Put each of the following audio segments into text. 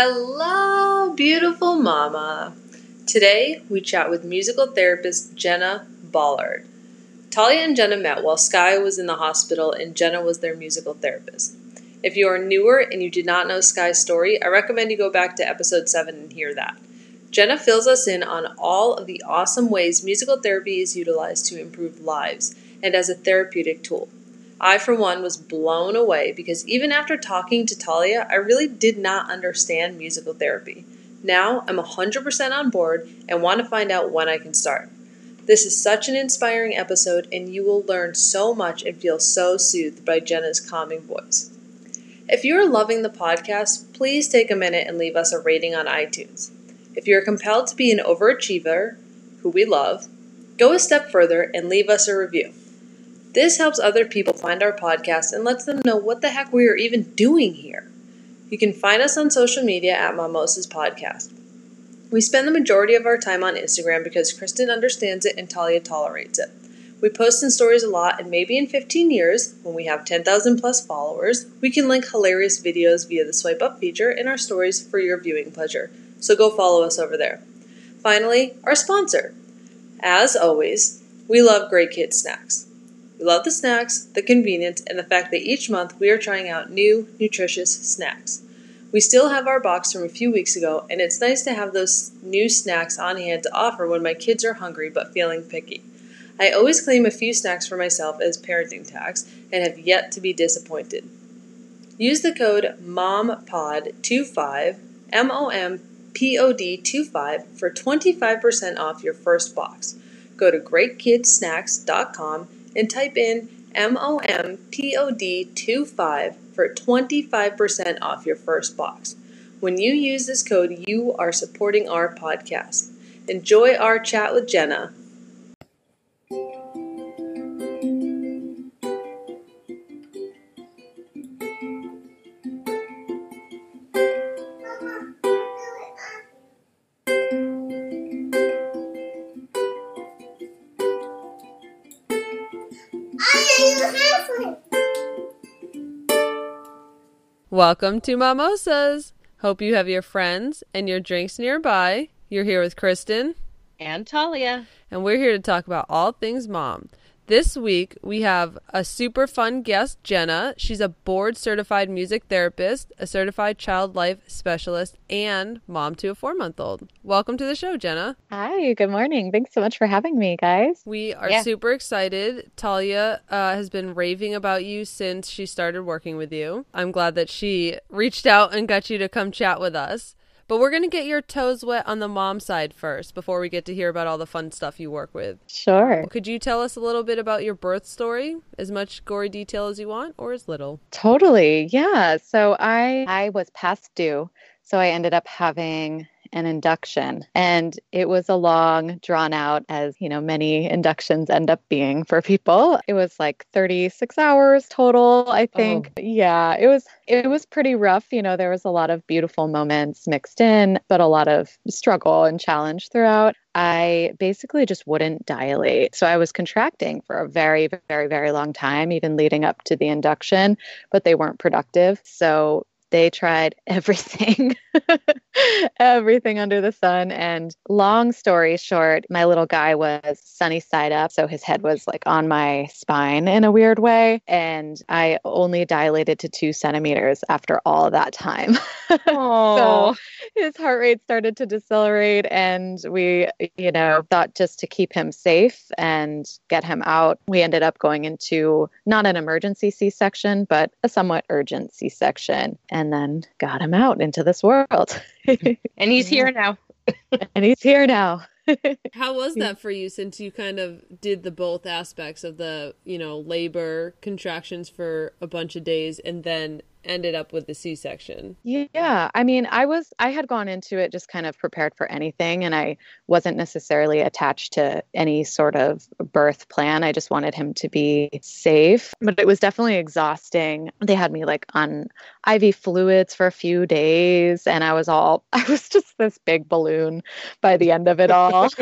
Hello, beautiful mama. Today we chat with musical therapist Jenna Ballard. Talia and Jenna met while Sky was in the hospital and Jenna was their musical therapist. If you are newer and you did not know Sky's story, I recommend you go back to episode 7 and hear that. Jenna fills us in on all of the awesome ways musical therapy is utilized to improve lives and as a therapeutic tool. I, for one, was blown away because even after talking to Talia, I really did not understand musical therapy. Now I'm 100% on board and want to find out when I can start. This is such an inspiring episode, and you will learn so much and feel so soothed by Jenna's calming voice. If you are loving the podcast, please take a minute and leave us a rating on iTunes. If you are compelled to be an overachiever, who we love, go a step further and leave us a review. This helps other people find our podcast and lets them know what the heck we are even doing here. You can find us on social media at Mimosas Podcast. We spend the majority of our time on Instagram because Kristen understands it and Talia tolerates it. We post in stories a lot, and maybe in 15 years, when we have 10,000 plus followers, we can link hilarious videos via the swipe up feature in our stories for your viewing pleasure. So go follow us over there. Finally, our sponsor. As always, we love Great Kid Snacks. We love the snacks, the convenience, and the fact that each month we are trying out new, nutritious snacks. We still have our box from a few weeks ago, and it's nice to have those new snacks on hand to offer when my kids are hungry but feeling picky. I always claim a few snacks for myself as parenting tax and have yet to be disappointed. Use the code MOMPOD25, M O M P O D 25 for 25% off your first box. Go to greatkidsnacks.com and type in MOMPOD25 for 25% off your first box. When you use this code, you are supporting our podcast. Enjoy our chat with Jenna. Welcome to Mimosas. Hope you have your friends and your drinks nearby. You're here with Kristen and Talia, and we're here to talk about all things mom. This week, we have a super fun guest, Jenna. She's a board certified music therapist, a certified child life specialist, and mom to a four month old. Welcome to the show, Jenna. Hi, good morning. Thanks so much for having me, guys. We are yeah. super excited. Talia uh, has been raving about you since she started working with you. I'm glad that she reached out and got you to come chat with us. But we're going to get your toes wet on the mom side first before we get to hear about all the fun stuff you work with. Sure. Could you tell us a little bit about your birth story? As much gory detail as you want or as little? Totally. Yeah. So I I was past due. So I ended up having an induction. And it was a long, drawn out, as you know, many inductions end up being for people. It was like 36 hours total, I oh. think. Oh. Yeah, it was it was pretty rough. You know, there was a lot of beautiful moments mixed in, but a lot of struggle and challenge throughout. I basically just wouldn't dilate. So I was contracting for a very, very, very long time, even leading up to the induction, but they weren't productive. So they tried everything, everything under the sun. And long story short, my little guy was sunny side up. So his head was like on my spine in a weird way. And I only dilated to two centimeters after all that time. so his heart rate started to decelerate. And we, you know, thought just to keep him safe and get him out, we ended up going into not an emergency C section, but a somewhat urgent C section and then got him out into this world. and he's here now. and he's here now. How was that for you since you kind of did the both aspects of the, you know, labor contractions for a bunch of days and then ended up with the C-section? Yeah, I mean, I was I had gone into it just kind of prepared for anything and I wasn't necessarily attached to any sort of birth plan. I just wanted him to be safe, but it was definitely exhausting. They had me like on IV fluids for a few days and I was all I was just this big balloon by the end of it all.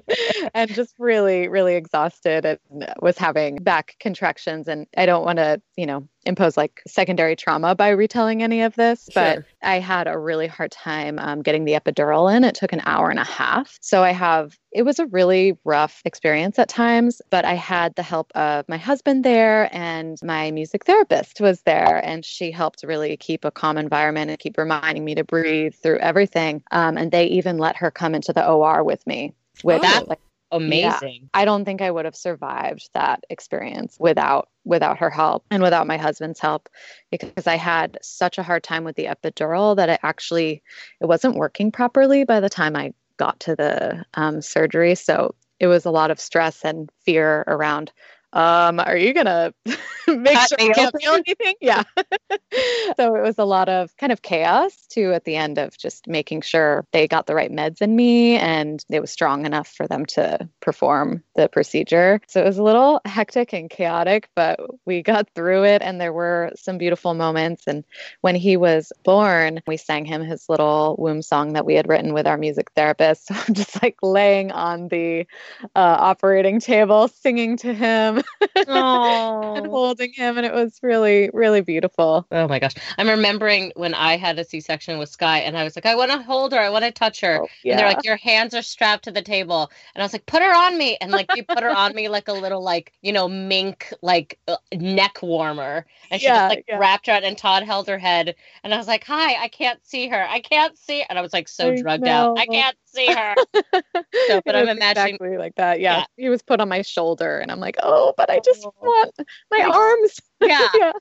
and just really really exhausted and was having back contractions and I don't want to, you know, impose like secondary trauma by retelling any of this, but Sure. I had a really hard time um, getting the epidural in. It took an hour and a half. So I have, it was a really rough experience at times, but I had the help of my husband there and my music therapist was there. And she helped really keep a calm environment and keep reminding me to breathe through everything. Um, and they even let her come into the OR with me. with Oh. like, Amazing. I don't think I would have survived that experience without without her help and without my husband's help because I had such a hard time with the epidural that it actually it wasn't working properly by the time I got to the um, surgery. So it was a lot of stress and fear around. Um, are you gonna make Cut sure I can't feel anything? Yeah. so it was a lot of kind of chaos too at the end of just making sure they got the right meds in me and it was strong enough for them to perform the procedure. So it was a little hectic and chaotic, but we got through it and there were some beautiful moments. And when he was born, we sang him his little womb song that we had written with our music therapist. So I'm just like laying on the uh, operating table, singing to him and holding him. And it was really, really beautiful. Oh my gosh. I'm remembering when I had a C section with Sky and I was like, I want to hold her. I want to touch her. Oh, And they're like, Your hands are strapped to the table. And I was like, Put her on me. And like, you put her on me like a little, like, you know, mink, like uh, neck warmer. And she Yeah, just like yeah. wrapped her and Todd held her head. And I was like, Hi, I can't see her. I can't see. And I was like, so I drugged out. I can't see her. So, but I'm imagining- exactly like that. Yeah. Yeah. he was put on my shoulder, and I'm like, oh, but I just Oh. want my arms. Yeah. yeah.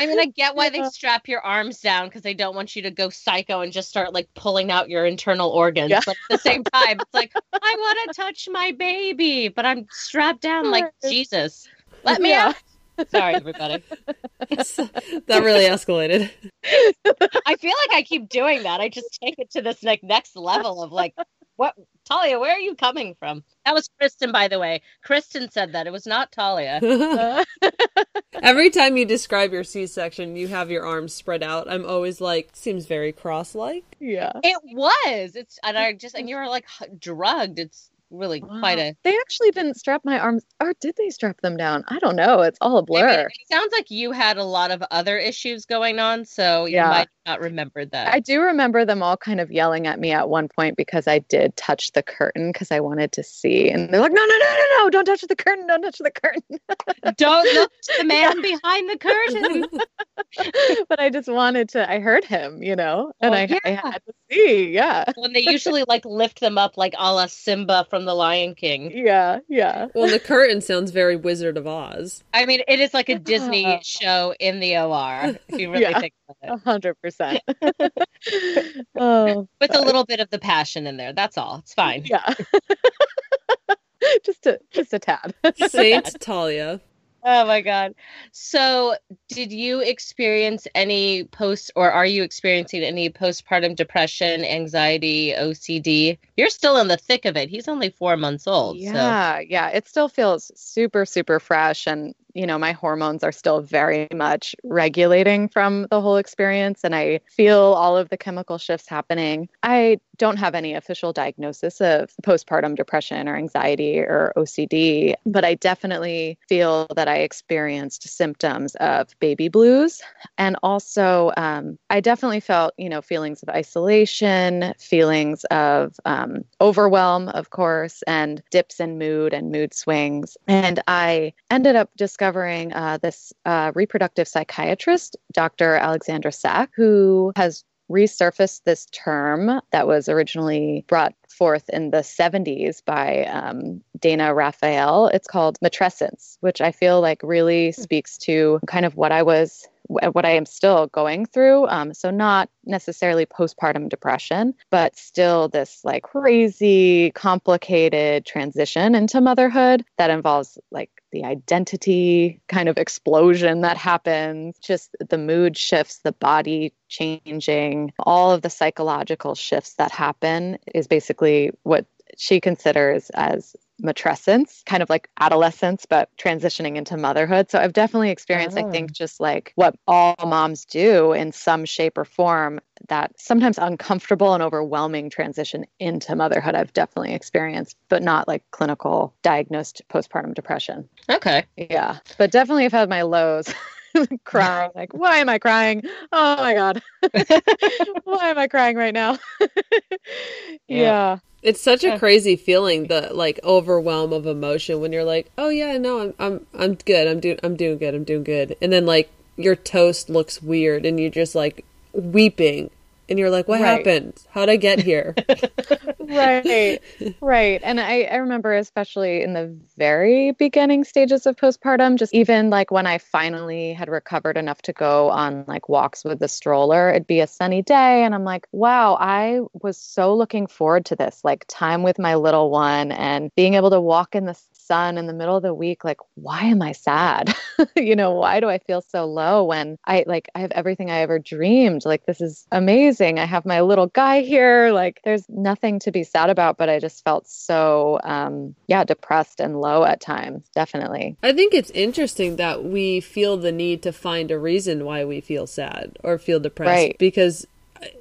I mean, I get why they strap your arms down because they don't want you to go psycho and just start like pulling out your internal organs. Yeah. But at the same time, it's like, I want to touch my baby, but I'm strapped down like Jesus. Let me Yeah. out. Sorry, everybody. that really escalated. I feel like I keep doing that. I just take it to this like next level of like, what, Talia? Where are you coming from? That was Kristen, by the way. Kristen said that it was not Talia. Uh, Every time you describe your C-section, you have your arms spread out. I'm always like, seems very cross-like. yeah. It was. It's and I just and you were like drugged. It's really quite Wow. a. They actually didn't strap my arms, or did they strap them down? I don't know. It's all a I mean, blur. it sounds like you had a lot of other issues going on, so you Yeah. might not remember that. I do remember them all kind of yelling at me at one point because I did touch the curtain because I wanted to see. And they're like, no, no, no, no, no, don't touch the curtain. Don't touch the curtain. Don't look to the man behind the curtain. but I just wanted to, I heard him, you know, and I, I had to see. Yeah. when they usually like lift them up like a la Simba from the Lion King. Yeah. Yeah. Well, the curtain sounds very Wizard of Oz. I mean, it is like a Disney show in the OR, if you really Yeah. think about it. A hundred percent. Oh, With a little bit of the passion in there. That's all. It's fine. yeah. just a just a tad. Saint Talia. Oh my God. So, did you experience any post or are you experiencing any postpartum depression, anxiety, OCD? You're still in the thick of it. He's only four months old. So, Yeah, yeah. It still feels super, super fresh. And, you know, my hormones are still very much regulating from the whole experience. And I feel all of the chemical shifts happening. I don't have any official diagnosis of postpartum depression or anxiety or OCD, but I definitely feel that I experienced symptoms of baby blues. And also, um, I definitely felt, you know, feelings of isolation, feelings of um, overwhelm, of course, and dips in mood and mood swings. And I ended up discovering uh, this uh, reproductive psychiatrist, Dr. Alexandra Sacks, who has resurfaced this term that was originally brought forth in the 70s by um, Dana Raphael. It's called matrescence, which I feel like really speaks to kind of what I was what I am still going through. Um, so, not necessarily postpartum depression, but still this like crazy, complicated transition into motherhood that involves like the identity kind of explosion that happens, just the mood shifts, the body changing, all of the psychological shifts that happen is basically what she considers as matrescence, kind of like adolescence, but transitioning into motherhood. So I've definitely experienced, I think, ah. just like what all moms do in some shape or form, that sometimes uncomfortable and overwhelming transition into motherhood. I've definitely experienced, but not like clinical diagnosed postpartum depression. okay. Yeah. But definitely I've had my lows. crying. Like, why am I crying? Oh my God. why am I crying right now? yeah. yeah. It's such a crazy feeling, the like overwhelm of emotion when you're like, "Oh yeah, no, I'm I'm I'm good. I'm doing I'm doing good. I'm doing good." And then like your toast looks weird and you're just like weeping and you're like, what right. happened? How'd I get here? right. Right. And I, I remember, especially in the very beginning stages of postpartum, just even like when I finally had recovered enough to go on like walks with the stroller, it'd be a sunny day. And I'm like, wow, I was so looking forward to this, like time with my little one and being able to walk in the sun in the middle of the week like why am i sad? You know why do i feel so low when i like i have everything i ever dreamed? Like this is amazing. I have my little guy here. Like there's nothing to be sad about but i just felt so um yeah depressed and low at times definitely. I think it's interesting that we feel the need to find a reason why we feel sad or feel depressed right. because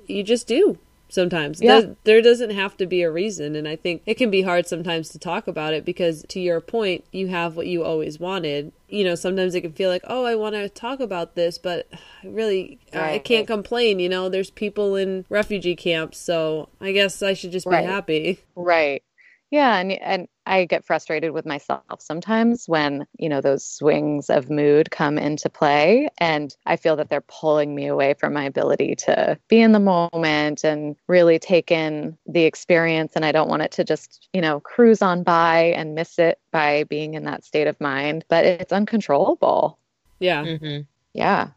you just do sometimes. Yeah. There, there doesn't have to be a reason. And I think it can be hard sometimes to talk about it because, to your point, you have what you always wanted. You know, sometimes it can feel like, oh, I want to talk about this, but I really, right. I can't complain. You know, there's people in refugee camps, so I guess I should just be right. happy. Right. Yeah, and and I get frustrated with myself sometimes when, you know, those swings of mood come into play and I feel that they're pulling me away from my ability to be in the moment and really take in the experience and I don't want it to just, you know, cruise on by and miss it by being in that state of mind, but it's uncontrollable. Yeah. Mm-hmm. Yeah.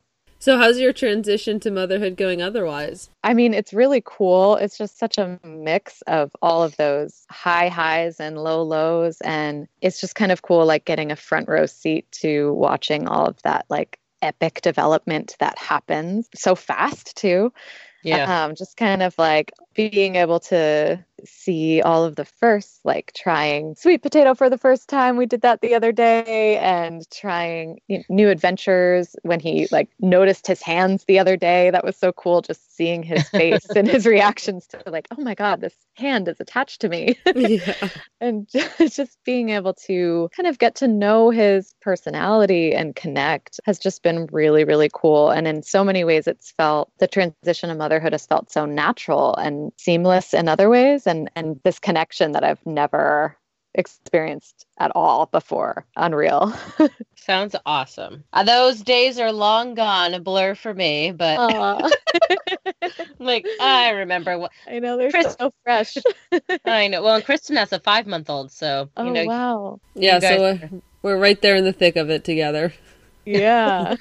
So, how's your transition to motherhood going otherwise? I mean, it's really cool. It's just such a mix of all of those high highs and low lows. And it's just kind of cool, like getting a front row seat to watching all of that, like epic development that happens so fast, too. Yeah. Um, just kind of like being able to see all of the firsts, like trying sweet potato for the first time. We did that the other day, and trying new adventures when he like noticed his hands the other day. That was so cool, just seeing his face and his reactions to like, oh my god, this hand is attached to me, yeah. and just, just being able to kind of get to know his personality and connect has just been really, really cool. And in so many ways, it's felt the transition of motherhood has felt so natural and seamless in other ways and and this connection that I've never experienced at all before. Unreal. Sounds awesome. Uh, those days are long gone, a blur for me, but like I remember what I know they're Chris- so fresh. I know. Well, and Kristen has a five month old, so oh, know, wow. Yeah, so we're, we're right there in the thick of it together. Yeah.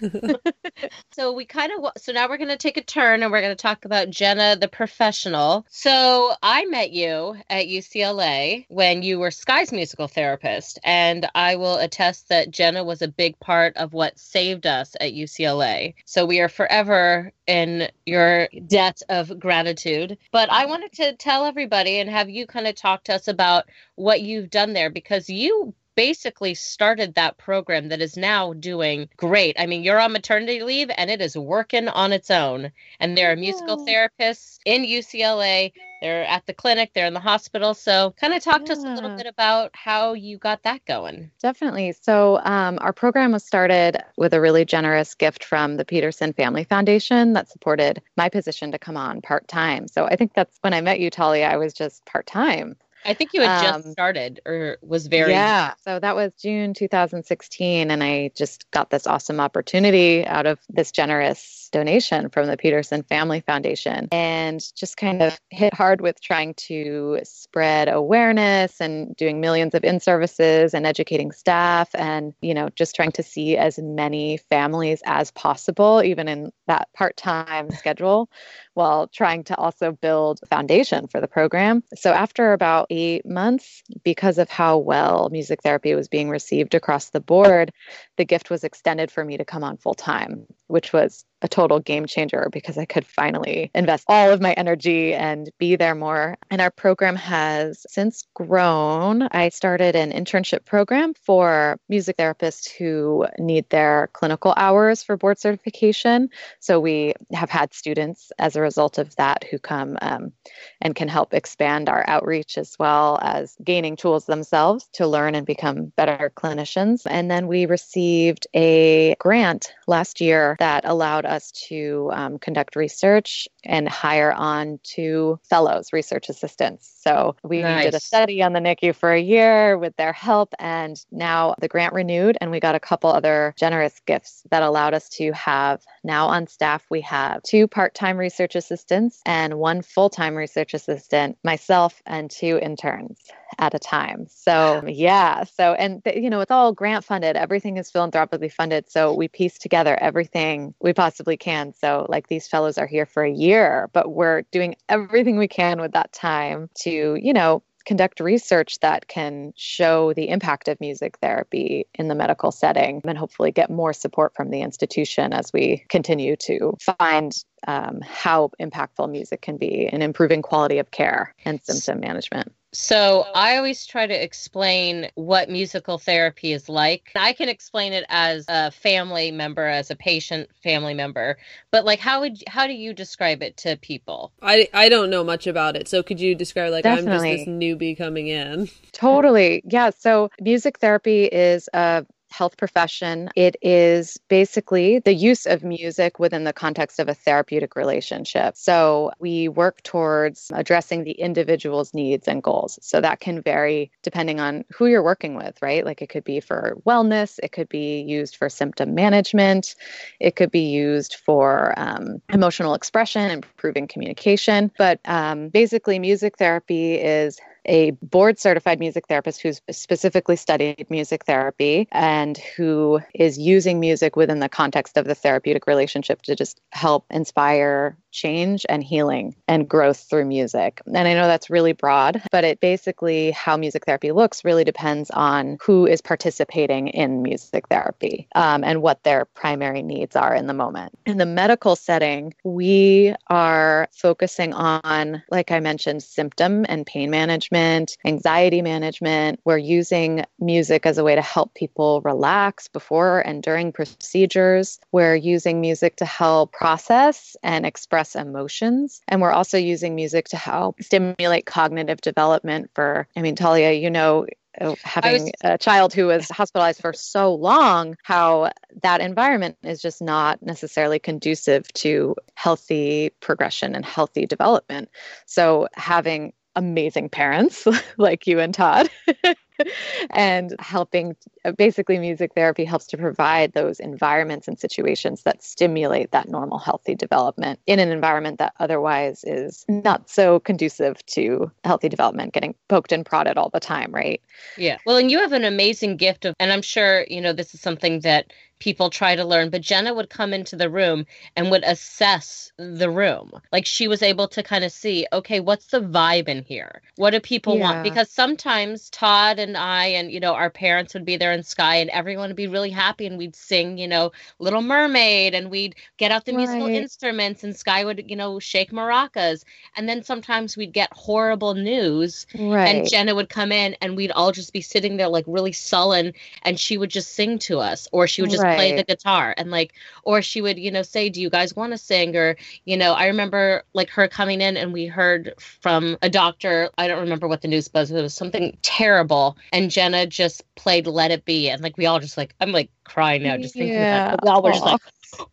so we kind of so now we're going to take a turn and we're going to talk about Jenna the professional. So I met you at UCLA when you were Sky's musical therapist and I will attest that Jenna was a big part of what saved us at UCLA. So we are forever in your debt of gratitude. But I wanted to tell everybody and have you kind of talk to us about what you've done there because you basically started that program that is now doing great. I mean, you're on maternity leave and it is working on its own. And there are musical yeah. therapists in UCLA. They're at the clinic, they're in the hospital. So, kind of talk yeah. to us a little bit about how you got that going. Definitely. So, um, our program was started with a really generous gift from the Peterson Family Foundation that supported my position to come on part time. So, I think that's when I met you, Talia, I was just part time. I think you had just um, started or was very Yeah. So that was June 2016 and I just got this awesome opportunity out of this generous donation from the Peterson Family Foundation and just kind of hit hard with trying to spread awareness and doing millions of in services and educating staff and, you know, just trying to see as many families as possible, even in that part time schedule, while trying to also build a foundation for the program. So after about eight months, because of how well music therapy was being received across the board, the gift was extended for me to come on full time which was a total game changer because I could finally invest all of my energy and be there more. And our program has since grown. I started an internship program for music therapists who need their clinical hours for board certification. So we have had students as a result of that who come um, and can help expand our outreach as well as gaining tools themselves to learn and become better clinicians. And then we received a grant last year that allowed us to um, conduct research and hire on two fellows, research assistants. So we nice. did a study on the NICU for a year with their help, and now the grant renewed, and we got a couple other generous gifts that allowed us to have now on staff. We have two part time research assistants and one full time research assistant, myself, and two interns at a time. So, yeah. So, and, you know, it's all grant funded, everything is philanthropically funded. So, we piece together everything we possibly can. So, like, these fellows are here for a year, but we're doing everything we can with that time to, you know, conduct research that can show the impact of music therapy in the medical setting and hopefully get more support from the institution as we continue to find um, how impactful music can be in improving quality of care and symptom management. So I always try to explain what musical therapy is like. I can explain it as a family member, as a patient family member, but like how would how do you describe it to people? I I don't know much about it. So could you describe like Definitely. I'm just this newbie coming in? Totally. Yeah, so music therapy is a health profession. It is basically the use of music within the context of a therapeutic relationship. So we work towards addressing the individual's needs and goals. So that can vary depending on who you're working with, right? Like it could be for wellness, it could be used for symptom management, it could be used for um, emotional expression, improving communication. But um, basically, music therapy is a board certified music therapist who's specifically studied music therapy and who is using music within the context of the therapeutic relationship to just help inspire change and healing and growth through music. And I know that's really broad, but it basically how music therapy looks really depends on who is participating in music therapy um, and what their primary needs are in the moment. In the medical setting, we are focusing on, like I mentioned, symptom and pain management, anxiety management. We're using music as a way to help people relax before and during procedures. We're using music to help process and express express emotions. And we're also using music to help stimulate cognitive development for, I mean, Talia, you know, uh, having was, a child who was hospitalized for so long, how that environment is just not necessarily conducive to healthy progression and healthy development. So having amazing parents like you and Todd and helping uh, basically music therapy helps to provide those environments and situations that stimulate that normal healthy development in an environment that otherwise is not so conducive to healthy development getting poked and prodded all the time right? Yeah. Well and you have an amazing gift of and i'm sure you know this is something that people try to learn, but Jenna would come into the room and would assess the room. Like she was able to kind of see, okay, what's the vibe in here? What do people yeah. want? Because sometimes Todd and I and, you know, our parents would be there in Sky and everyone would be really happy and we'd sing, you know, Little Mermaid and we'd get out the right. musical instruments and Sky would, you know, shake maracas. And then sometimes we'd get horrible news right. and Jenna would come in and we'd all just be sitting there like really sullen and she would just sing to us or she would just right right. play the guitar and like or she would you know say do you guys want to sing or you know i remember like her coming in and we heard from a doctor i don't remember what the news was it was something terrible and jenna just played let it be and like we all just like i'm like crying now just thinking yeah. about it. we all were just like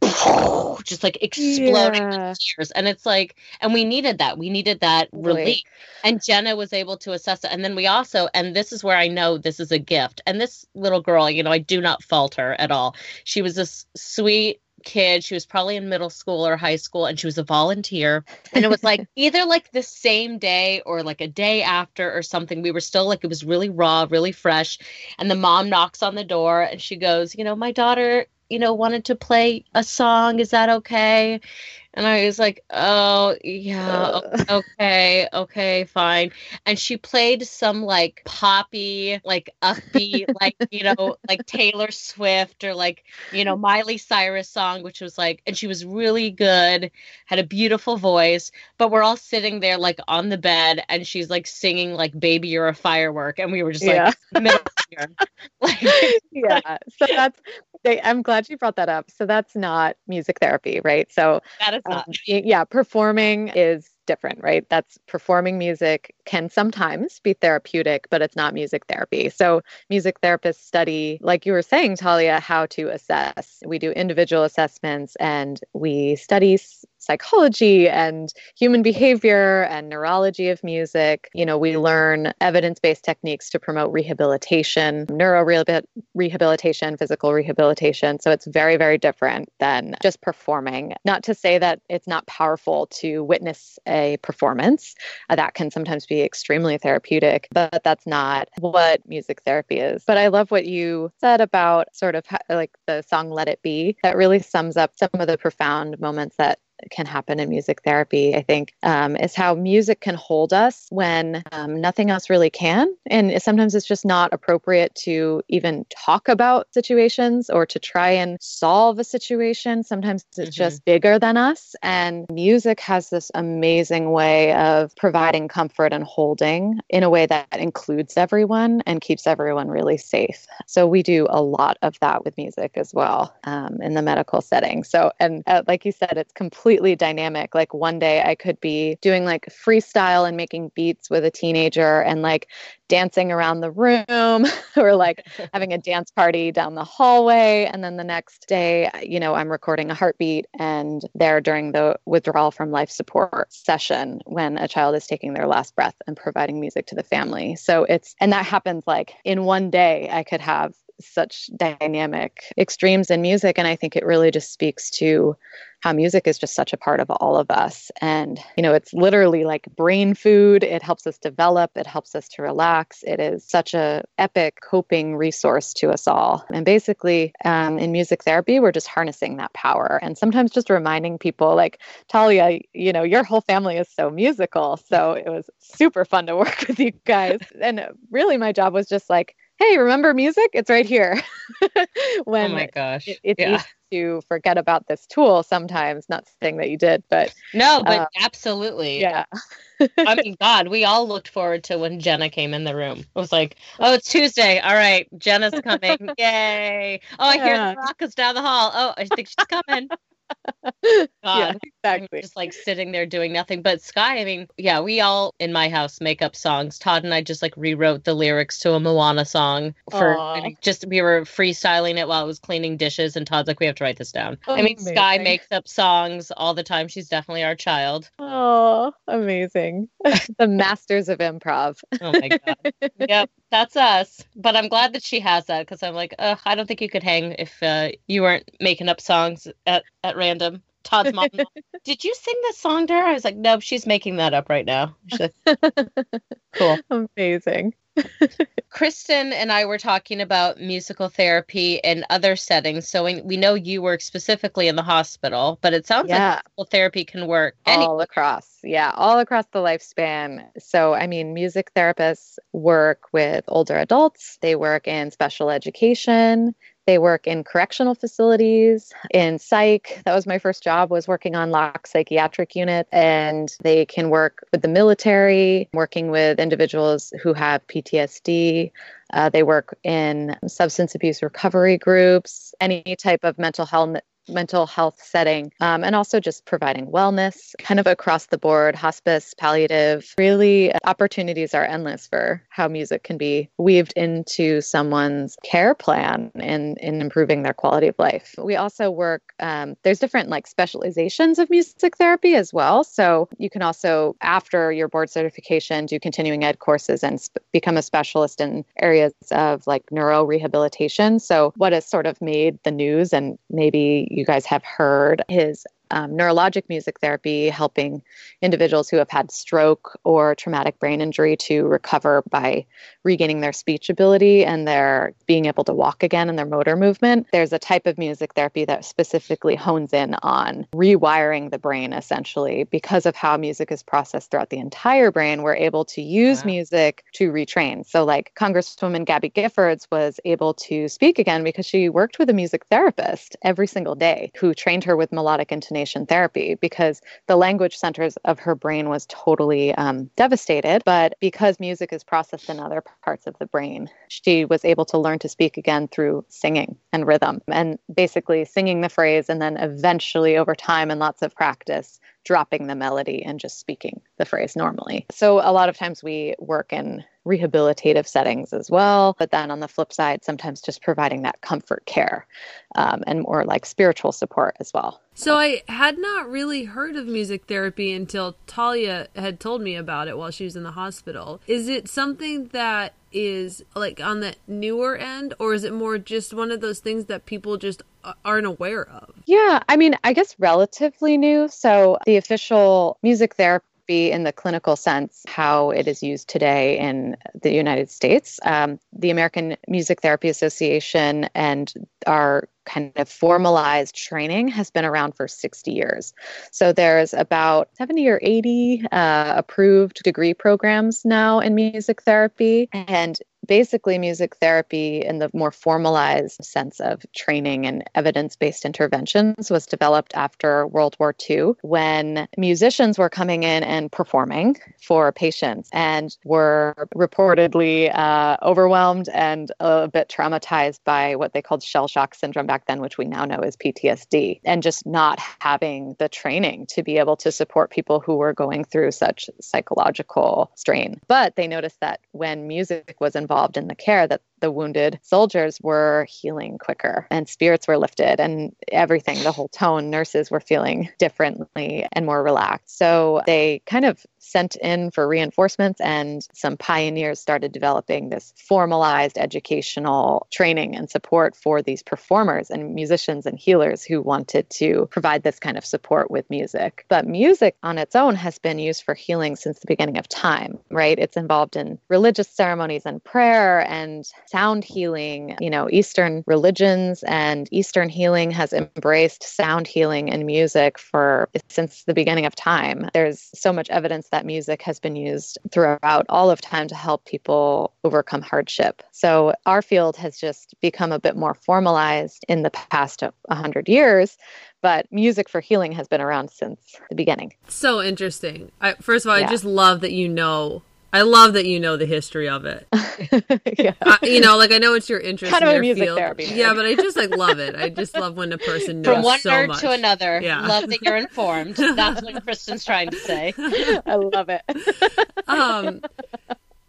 just like exploding yeah. tears and it's like and we needed that we needed that relief and jenna was able to assess it and then we also and this is where i know this is a gift and this little girl you know i do not fault her at all she was this sweet kid. She was probably in middle school or high school and she was a volunteer. And it was like either like the same day or like a day after or something. We were still like, it was really raw, really fresh. And the mom knocks on the door and she goes, You know, my daughter you know, wanted to play a song. Is that okay? And I was like, oh, yeah, uh. okay, okay, fine. And she played some like poppy, like upbeat, like, you know, like Taylor Swift or like, you know, Miley Cyrus song, which was like, and she was really good, had a beautiful voice. But we're all sitting there like on the bed and she's like singing like Baby You're a Firework. And we were just like, yeah. like, yeah. So that's, they, I'm glad you brought that up. So that's not music therapy, right? So that is Um, yeah, performing is different, right? That's performing music can sometimes be therapeutic, but it's not music therapy. So, music therapists study, like you were saying, Talia, how to assess. We do individual assessments and we study psychology and human behavior and neurology of music. You know, we learn evidence based techniques to promote rehabilitation, neuro rehabilitation, physical rehabilitation. So it's very, very different than just performing. Not to say that it's not powerful to witness a performance, uh, that can sometimes be extremely therapeutic, but that's not what music therapy is. But I love what you said about sort of like the song Let It Be. That really sums up some of the profound moments that can happen in music therapy, I think, um, is how music can hold us when um, nothing else really can. And sometimes it's just not appropriate to even talk about situations or to try and solve a situation. Sometimes it's mm-hmm. just bigger than us. And music has this amazing way of providing comfort and holding in a way that includes everyone and keeps everyone really safe. So we do a lot of that with music as well um, in the medical setting. So, and uh, like you said, it's completely completely dynamic. Like one day I could be doing like freestyle and making beats with a teenager and like dancing around the room or like having a dance party down the hallway. And then the next day, you know, I'm recording a heartbeat and they're during the withdrawal from life support session when a child is taking their last breath and providing music to the family. So it's, and that happens like in one day, I could have such dynamic extremes in music. And I think it really just speaks to how music is just such a part of all of us. And, you know, it's literally like brain food. It helps us develop, it helps us to relax. It is such a epic coping resource to us all. And basically, um, in music therapy, we're just harnessing that power and sometimes just reminding people like, Talia, you know, your whole family is so musical. So it was super fun to work with you guys. And really, my job was just like, hey, remember music? It's right here. when oh my gosh. It, it's yeah to forget about this tool sometimes. Not saying that you did, but no, but uh, absolutely. Yeah. I mean, God, we all looked forward to when Jenna came in the room. It was like, oh, it's Tuesday. All right, Jenna's coming. Yay. Oh, I yeah. hear the rock is down the hall. Oh, I think she's coming. Yeah, exactly. Just like sitting there doing nothing. But Sky, I mean, yeah, we all in my house make up songs. Todd and I just like rewrote the lyrics to a Moana song for I mean, just we were freestyling it while I was cleaning dishes, and Todd's like, we have to write this down. Oh, I mean. Sky makes up songs all the time. She's definitely our child. Oh, amazing. the masters of improv. oh my god. Yep that's us. But I'm glad that she has that because I'm like, I don't think you could hang if uh, you weren't making up songs at, at random. Todd's mom, did you sing this song to her? I was like, nope, she's making that up right now. cool. Amazing. Kristen and I were talking about musical therapy and other settings. So we, we know you work specifically in the hospital, but it sounds yeah. like musical therapy can work all across. Yeah, all across the lifespan. So, I mean, music therapists work with older adults, they work in special education, they work in correctional facilities, in psych. That was my first job was working on lock psychiatric unit and they can work with the military, working with individuals who have PTSD. Uh, they work in substance abuse recovery groups, any type of mental health mental health setting, um, and also just providing wellness kind of across the board, hospice, palliative. Really, opportunities are endless for how music can be weaved into someone's care plan and in improving their quality of life. We also work, um, there's different like specializations of music therapy as well. So you can also, after your board certification, do continuing ed courses and sp- become a specialist in areas of like neuro rehabilitation. So, what has sort of made the news and maybe you guys have heard his um, neurologic music therapy, helping individuals who have had stroke or traumatic brain injury to recover by regaining their speech ability and their being able to walk again and their motor movement. There's a type of music therapy that specifically hones in on rewiring the brain essentially because of how music is processed throughout the entire brain. We're able to use wow. music to retrain. So, like Congresswoman Gabby Giffords was able to speak again because she worked with a music therapist every single day who trained her with melodic intonation therapy because the language centers of her brain was totally um, devastated. But because music is processed in other parts of the brain, she was able to learn to speak again through singing and rhythm and basically singing the phrase and then eventually over time and lots of practice dropping the melody and just speaking the phrase normally. So a lot of times we work in rehabilitative settings as well. But then on the flip side, sometimes just providing that comfort care um, and more like spiritual support as well. So I had not really heard of music therapy until Talia had told me about it while she was in the hospital. Is it something that is like on the newer end or is it more just one of those things that people just aren't aware of? Yeah, I mean, I guess relatively new. So the official music therapy in the clinical sense how it is used today in the United States. Um, the American Music Therapy Association and our kind of formalized training has been around for 60 years. So there's about 70 or 80 uh, approved degree programs now in music therapy. And basically music therapy in the more formalized sense of training and evidence based interventions was developed after World War II when musicians were coming in and performing for patients and were reportedly uh, overwhelmed and a bit traumatized by what they called shell shock syndrome back then, which we now know is PTSD, and just not having the training to be able to support people who were going through such psychological strain. But they noticed that when music was involved, involved in the care that the wounded soldiers were healing quicker and spirits were lifted and everything, the whole tone, nurses were feeling differently and more relaxed. So they kind of sent in for reinforcements and some pioneers started developing this formalized educational training and support for these performers and musicians and healers who wanted to provide this kind of support with music. But music on its own has been used for healing since the beginning of time, right? It's involved in religious ceremonies and prayer and sound healing. You know, Eastern religions and Eastern healing has embraced sound healing and music for since the beginning of time. There's so much evidence that music has been used throughout all of time to help people overcome hardship. So our field has just become a bit more formalized in the past 100 years but music for healing has been around since the beginning. So interesting. I, first of all, yeah. I just love that you know I love that you know the history of it. yeah. I, you know, like I know it's your interest kind in of your music field. Therapy. Yeah, but I just like love it. I just love when a person knows from one so nerd much. to another. Yeah. love that you're informed. That's what Kristen's trying to say. I love it. um,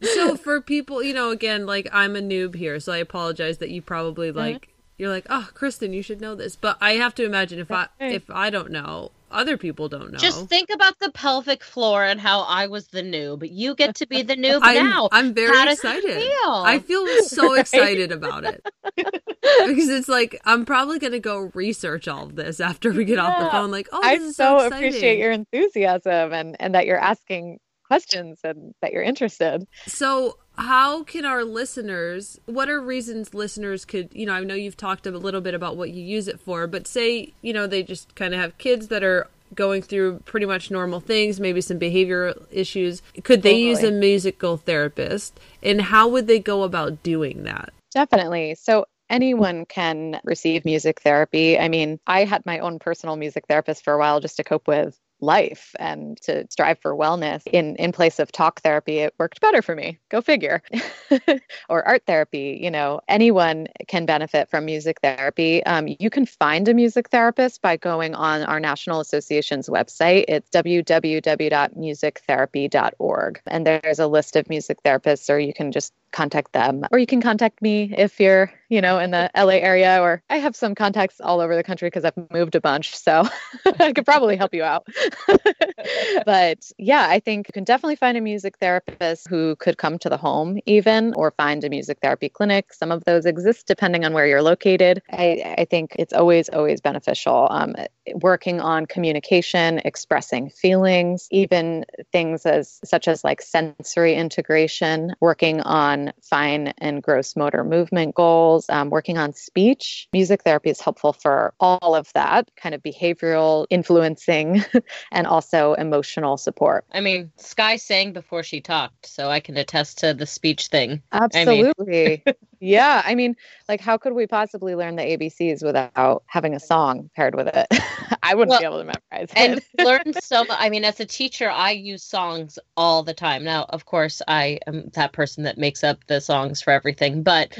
so for people, you know, again, like I'm a noob here, so I apologize that you probably mm-hmm. like. Mm-hmm. You're like, oh, Kristen, you should know this, but I have to imagine if I if I don't know, other people don't know. Just think about the pelvic floor and how I was the noob. You get to be the noob I'm, now. I'm very how excited. Feel? I feel so right? excited about it. because it's like I'm probably gonna go research all of this after we get yeah. off the phone. Like, oh, I so, so appreciate your enthusiasm and and that you're asking questions and that you're interested. So, how can our listeners, what are reasons listeners could, you know, I know you've talked a little bit about what you use it for, but say, you know, they just kind of have kids that are going through pretty much normal things, maybe some behavioral issues. Could they totally. use a musical therapist? And how would they go about doing that? Definitely. So, anyone can receive music therapy. I mean, I had my own personal music therapist for a while just to cope with life and to strive for wellness in in place of talk therapy it worked better for me. Go figure. Or art therapy you know anyone can benefit from music therapy. Um, you can find a music therapist by going on our national association's website. It's www.musictherapy.org and there's a list of music therapists or you can just contact them or you can contact me if you're you know in the la area or i have some contacts all over the country because i've moved a bunch so i could probably help you out but yeah, I think you can definitely find a music therapist who could come to the home, even, or find a music therapy clinic. Some of those exist depending on where you're located. I, I think it's always, always beneficial. Um, working on communication, expressing feelings, even things as such as like sensory integration, working on fine and gross motor movement goals, um, working on speech. Music therapy is helpful for all of that kind of behavioral influencing and also emotional support. I mean, Sky sang before she talked, so I can attest to the speech thing. Absolutely. I mean. yeah. I mean, like, how could we possibly learn the ABCs without having a song paired with it? I wouldn't well, be able to memorize it. and learn so much. I mean, as a teacher, I use songs all the time. Now, of course, I am that person that makes up the songs for everything, but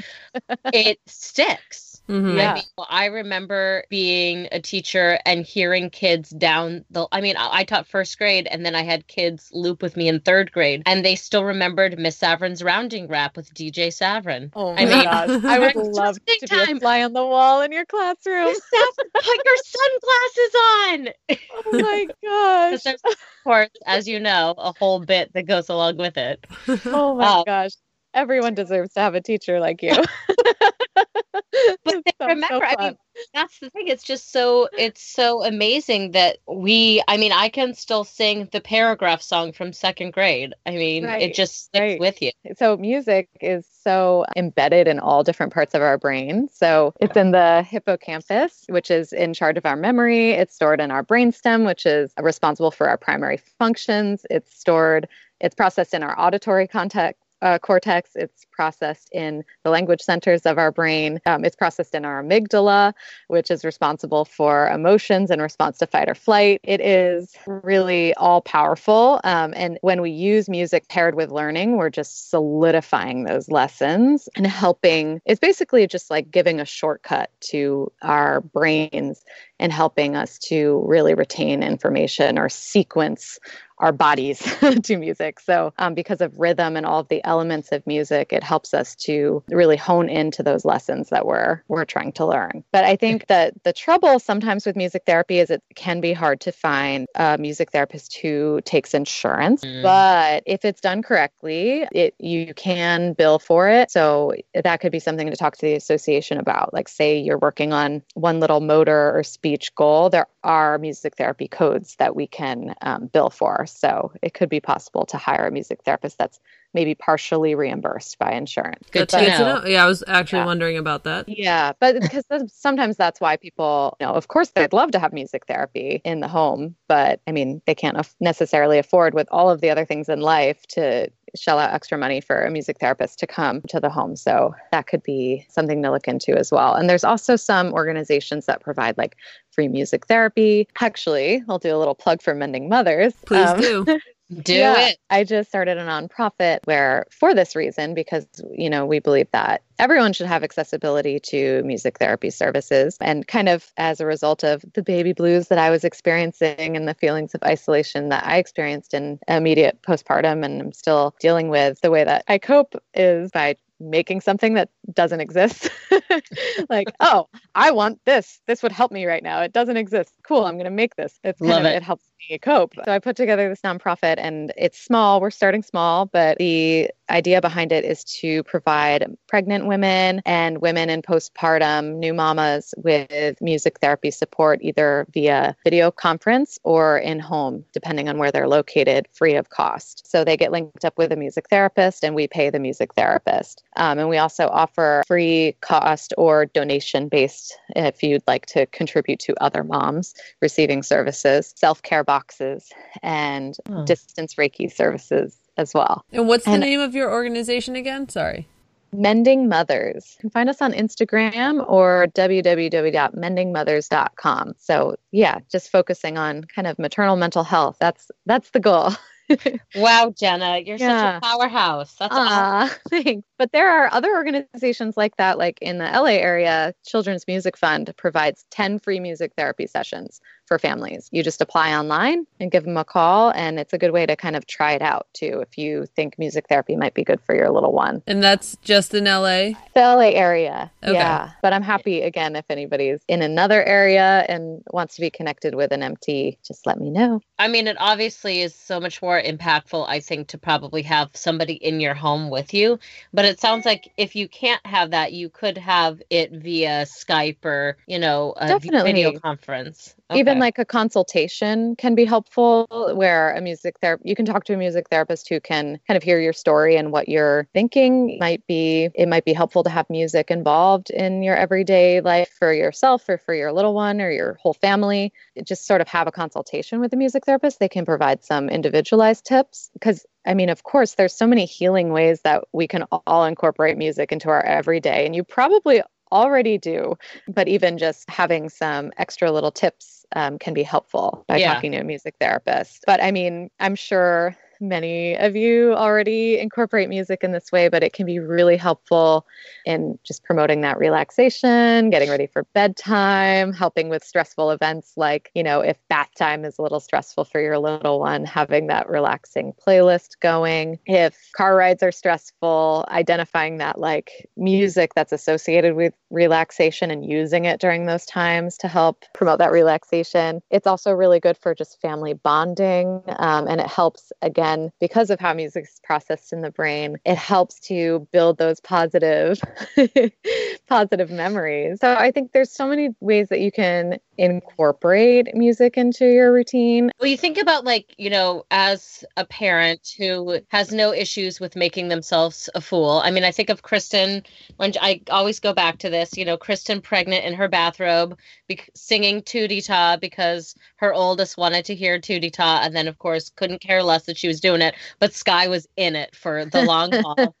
it sticks. Mm-hmm. Yeah. I, mean, well, I remember being a teacher and hearing kids down the. I mean, I, I, taught first grade, and then I had kids loop with me in third grade, and they still remembered Miss Saverin's rounding rap with DJ Savrin. Oh my I mean, gosh, I would love to time. be a fly on the wall in your classroom. Miss Savrin, put your sunglasses on. Oh my gosh! There's, of course, as you know, a whole bit that goes along with it. Oh my um, gosh! Everyone deserves to have a teacher like you. but remember, so I mean, that's the thing. It's just so it's so amazing that we. I mean, I can still sing the paragraph song from second grade. I mean, right, it just sticks right. with you. So music is so embedded in all different parts of our brain. So it's in the hippocampus, which is in charge of our memory. It's stored in our brainstem, which is responsible for our primary functions. It's stored. It's processed in our auditory context uh, cortex. It's processed in the language centers of our brain. Um, it's processed in our amygdala, which is responsible for emotions in response to fight or flight. It is really all powerful. Um, and when we use music paired with learning, we're just solidifying those lessons and helping. It's basically just like giving a shortcut to our brains and helping us to really retain information or sequence our bodies to music. So, um, because of rhythm and all of the elements of music, it helps us to really hone into those lessons that we're we're trying to learn. But I think that the trouble sometimes with music therapy is it can be hard to find a music therapist who takes insurance. Mm. But if it's done correctly, it you can bill for it. So that could be something to talk to the association about. Like, say you're working on one little motor or speech goal, there are music therapy codes that we can um, bill for. So it could be possible to hire a music therapist that's maybe partially reimbursed by insurance. Good, to, know. know. Yeah, I was actually yeah. wondering about that. Yeah, but because sometimes that's why people, you know, of course they'd love to have music therapy in the home, but I mean, they can't necessarily afford with all of the other things in life to shell out extra money for a music therapist to come to the home. So that could be something to look into as well. And there's also some organizations that provide like free music therapy. Actually, I'll do a little plug for Mending Mothers. Please um, do. Do yeah, it. I just started a nonprofit where, for this reason, because, you know, we believe that everyone should have accessibility to music therapy services. And kind of as a result of the baby blues that I was experiencing and the feelings of isolation that I experienced in immediate postpartum and I'm still dealing with, the way that I cope is by making something that doesn't exist. like, oh, I want this. This would help me right now. It doesn't exist. Cool. I'm going to make this. It's kind Love of, it. it helps me cope. So I put together this nonprofit and it's small. We're starting small, but the idea behind it is to provide pregnant women and women in postpartum, new mamas with music therapy support either via video conference or in home, depending on where they're located, free of cost. So they get linked up with a music therapist and we pay the music therapist. Um, and we also offer free cost or donation based if you'd like to contribute to other moms receiving services, self care boxes, and oh. distance Reiki services as well. And what's the name of your organization again? Sorry. Mending Mothers. You can find us on Instagram or www.mendingmothers.com. So yeah, just focusing on kind of maternal mental health. That's that's the goal. wow, Jenna, you're yeah. such a powerhouse. That's awesome. thanks. But there are other organizations like that, like in the LA area, Children's Music Fund provides 10 free music therapy sessions for families. You just apply online and give them a call, and it's a good way to kind of try it out too if you think music therapy might be good for your little one. And that's just in LA? The LA area. Okay. Yeah. But I'm happy again if anybody's in another area and wants to be connected with an MT, just let me know. I mean, it obviously is so much more impactful, I think, to probably have somebody in your home with you. But it sounds like if you can't have that, you could have it via Skype or, you know, a Definitely. video conference. Okay. Even like a consultation can be helpful where a music therapist, you can talk to a music therapist who can kind of hear your story and what you're thinking. Might be, it might be helpful to have music involved in your everyday life for yourself or for your little one or your whole family. Just sort of have a consultation with a music therapist. They can provide some individualized tips because I mean, of course, there's so many healing ways that we can all incorporate music into our everyday. And you probably already do, but even just having some extra little tips um, can be helpful by yeah. talking to a music therapist. But I mean, I'm sure many of you already incorporate music in this way, but it can be really helpful in just promoting that relaxation, getting ready for bedtime, helping with stressful events like, you know, if bath time is a little stressful for your little one, having that relaxing playlist going. If car rides are stressful, identifying that like music that's associated with relaxation and using it during those times to help promote that relaxation. It's also really good for just family bonding um, and it helps again again, because of how music is processed in the brain, it helps to build those positive, positive memories. So I think there's so many ways that you can incorporate music into your routine. Well, you think about like, you know, as a parent who has no issues with making themselves a fool. I mean, I think of Kristen when I always go back to this, you know, Kristen pregnant in her bathrobe be- singing Tootie Ta because her oldest wanted to hear Tootie Ta and then of course couldn't care less that she was doing it, but Sky was in it for the long haul.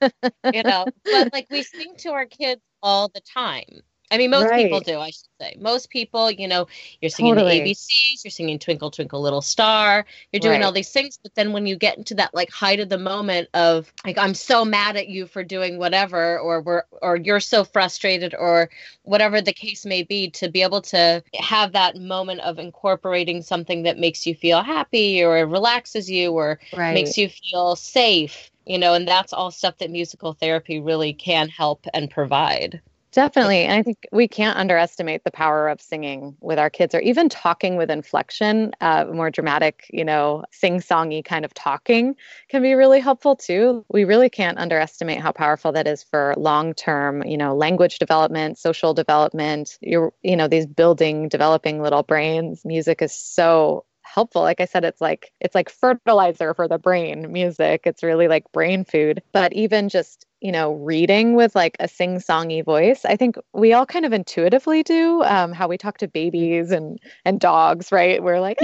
you know, but like we sing to our kids all the time. I mean, most right. people do, I should say. Most people, you know, you're singing totally. the ABCs, you're singing Twinkle, Twinkle, Little Star, you're doing right. all these things. But then when you get into that like height of the moment of like, I'm so mad at you for doing whatever, or we're, or you're so frustrated, or whatever the case may be, to be able to have that moment of incorporating something that makes you feel happy or relaxes you or right. makes you feel safe you know and that's all stuff that musical therapy really can help and provide Definitely. And I think we can't underestimate the power of singing with our kids or even talking with inflection, uh, more dramatic, you know, sing songy kind of talking can be really helpful too. We really can't underestimate how powerful that is for long term, you know, language development, social development, you're, you know, these building, developing little brains. Music is so helpful like i said it's like it's like fertilizer for the brain music it's really like brain food but even just you know, reading with like a sing songy voice. I think we all kind of intuitively do um, how we talk to babies and and dogs, right? We're like,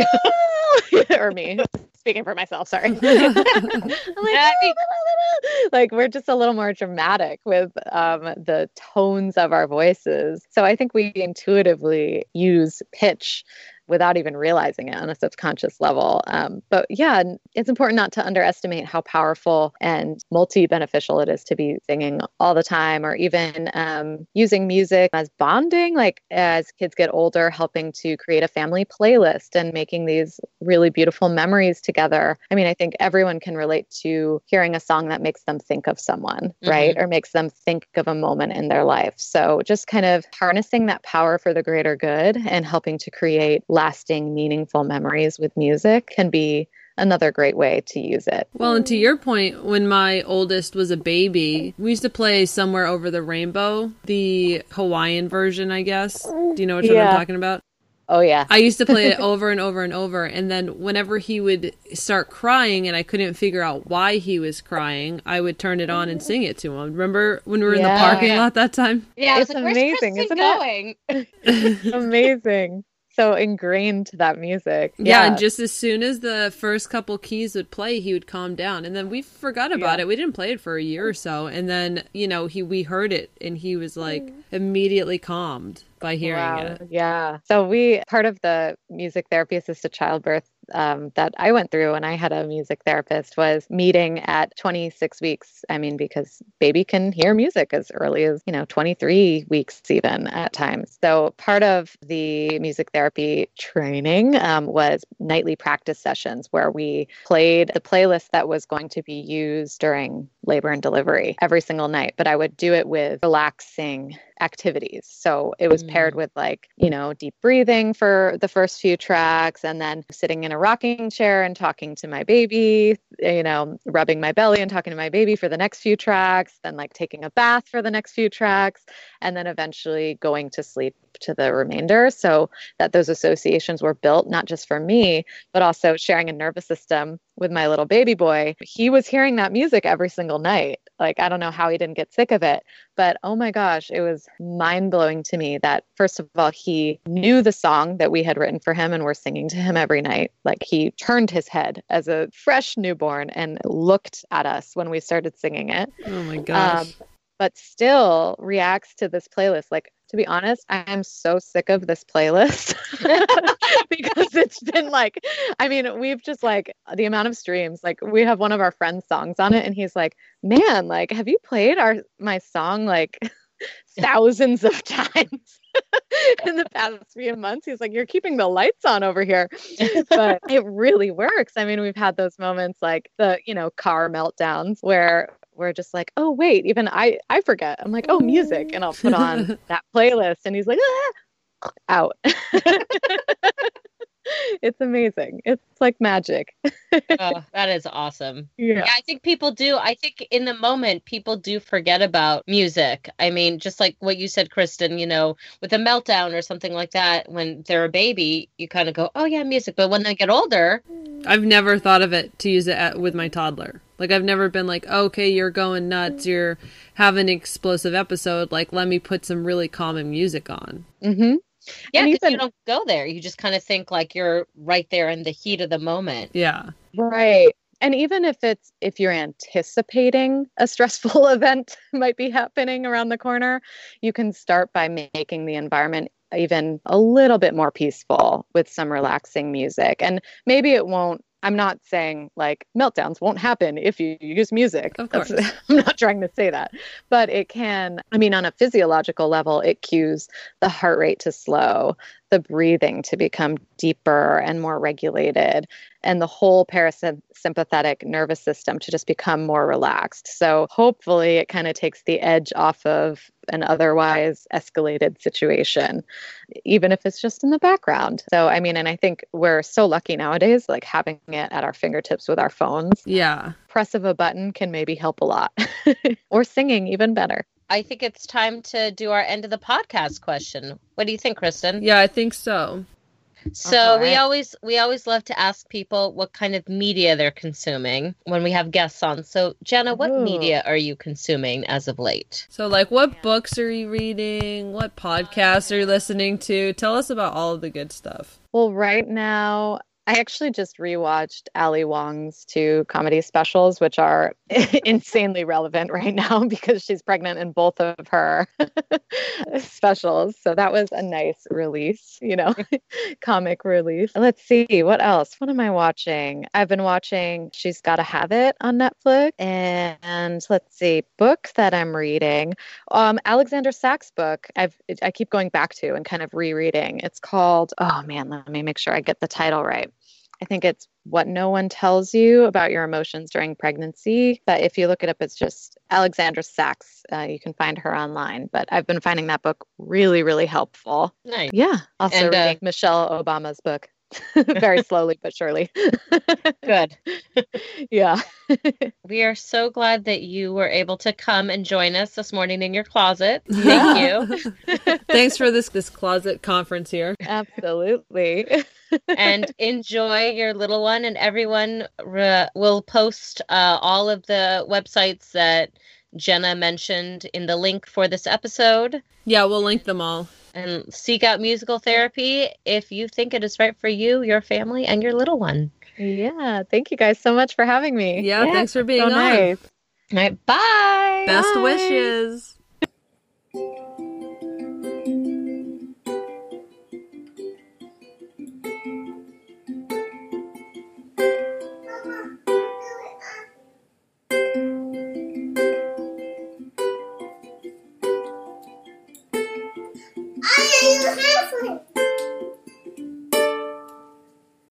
or me speaking for myself. Sorry, like, like we're just a little more dramatic with um, the tones of our voices. So I think we intuitively use pitch without even realizing it on a subconscious level. Um, but yeah, it's important not to underestimate how powerful and multi beneficial it is to be singing all the time or even um, using music as bonding, like as kids get older, helping to create a family playlist and making these really beautiful memories together. I mean, I think everyone can relate to hearing a song that makes them think of someone, mm-hmm. right? Or makes them think of a moment in their life. So just kind of harnessing that power for the greater good and helping to create lasting, meaningful memories with music can be another great way to use it. Well, and to your point, when my oldest was a baby, we used to play Somewhere Over the Rainbow, the Hawaiian version, I guess. Do you know what yeah. I'm talking about? Oh yeah. I used to play it over and over and over and then whenever he would start crying and I couldn't figure out why he was crying, I would turn it on and sing it to him. Remember when we were yeah. in the parking lot that time? Yeah, it's like, amazing, isn't going? it? amazing so ingrained to that music. Yeah. yeah. and just as soon as the first couple keys would play, he would calm down. And then we forgot about yeah. it. We didn't play it for a year or so. And then, you know, he we heard it and he was like mm. immediately calmed by hearing wow. it. Yeah. So we part of the music therapy assisted childbirth um, that I went through when I had a music therapist was meeting at 26 weeks. I mean, because baby can hear music as early as, you know, 23 weeks even at times. So part of the music therapy training um, was nightly practice sessions where we played the playlist that was going to be used during labor and delivery every single night. But I would do it with relaxing activities. So it was mm. paired with like, you know, deep breathing for the first few tracks and then sitting in a rocking chair and talking to my baby, you know, rubbing my belly and talking to my baby for the next few tracks, then like taking a bath for the next few tracks, and then eventually going to sleep to the remainder. So that those associations were built not just for me but also sharing a nervous system with my little baby boy. He was hearing that music every single night. Like i don't know how he didn't get sick of it but oh my gosh it was mind-blowing to me that first of all he knew the song that we had written for him and were singing to him every night. Like he turned his head as a fresh newborn and looked at us when we started singing it. Oh my gosh. um, but still reacts to this playlist. Like to be honest, I'm so sick of this playlist because it's been like, I mean, we've just like the amount of streams. Like, we have one of our friends' songs on it, and he's like, "Man, like, have you played our my song like thousands of times?" in the past few months. He's like, You're keeping the lights on over here. But it really works. I mean, we've had those moments like the, you know, car meltdowns where we're just like, oh wait, even I I forget. I'm like, oh music, and I'll put on that playlist, and he's like, ah! out. it's amazing. It's like magic. oh, that is awesome. Yeah. yeah. I think people do. I think in the moment, people do forget about music. I mean, just like what you said, Kristen, you know, with a meltdown or something like that, when they're a baby, you kind of go, oh, yeah, music. But when they get older, I've never thought of it to use it at, with my toddler. Like, I've never been like, okay, you're going nuts. You're having an explosive episode. Like, let me put some really calming music on. Mm-hmm. Yeah, because you don't go there. You just kind of think like you're right there in the heat of the moment. Yeah. Right. And even if it's if you're anticipating a stressful event might be happening around the corner, you can start by making the environment even a little bit more peaceful with some relaxing music. And maybe it won't I'm not saying like meltdowns won't happen if you use music. Of course. I'm not trying to say that. But it can, I mean, on a physiological level, it cues the heart rate to slow, the breathing to become deeper and more regulated, and the whole parasympathetic nervous system to just become more relaxed. So hopefully, it kind of takes the edge off of an otherwise escalated situation, even if it's just in the background. So, I mean, and I think we're so lucky nowadays, like having it at our fingertips with our phones. Yeah. Press of a button can maybe help a lot, or singing, even better. I think it's time to do our end of the podcast question. What do you think, Kristen? Yeah, I think so. So right. we always we always love to ask people what kind of media they're consuming when we have guests on. So Jenna, what Ooh. media are you consuming as of late? So like what books are you reading? What podcasts are you listening to? Tell us about all of the good stuff. Well, right now I actually just rewatched Ali Wong's two comedy specials, which are insanely relevant right now because she's pregnant in both of her specials. So that was a nice release, you know, comic release. Let's see, what else? What am I watching? I've been watching She's Gotta Have It on Netflix. And let's see, book that I'm reading. Um, Alexandra Sacks' book, I've I keep going back to and kind of rereading. It's called, oh man, let me make sure I get the title right. I think it's What No One Tells You About Your Emotions During Pregnancy. But if you look it up, it's just Alexandra Sacks. Uh, you can find her online. But I've been finding that book really, really helpful. Nice. Yeah. Also and, uh, reading Michelle Obama's book. very slowly but surely. Good. yeah. we are so glad that you were able to come and join us this morning in your closet. Thank you. Thanks for this this closet conference here. Absolutely. and enjoy your little one and everyone re- will post uh, all of the websites that Jenna mentioned in the link for this episode. Yeah, we'll link them all and seek out musical therapy if you think it is right for you, your family, and your little one. Yeah. Thank you guys so much for having me. Yeah. yeah thanks for being so on. Nice. All right. Bye. Best bye. wishes.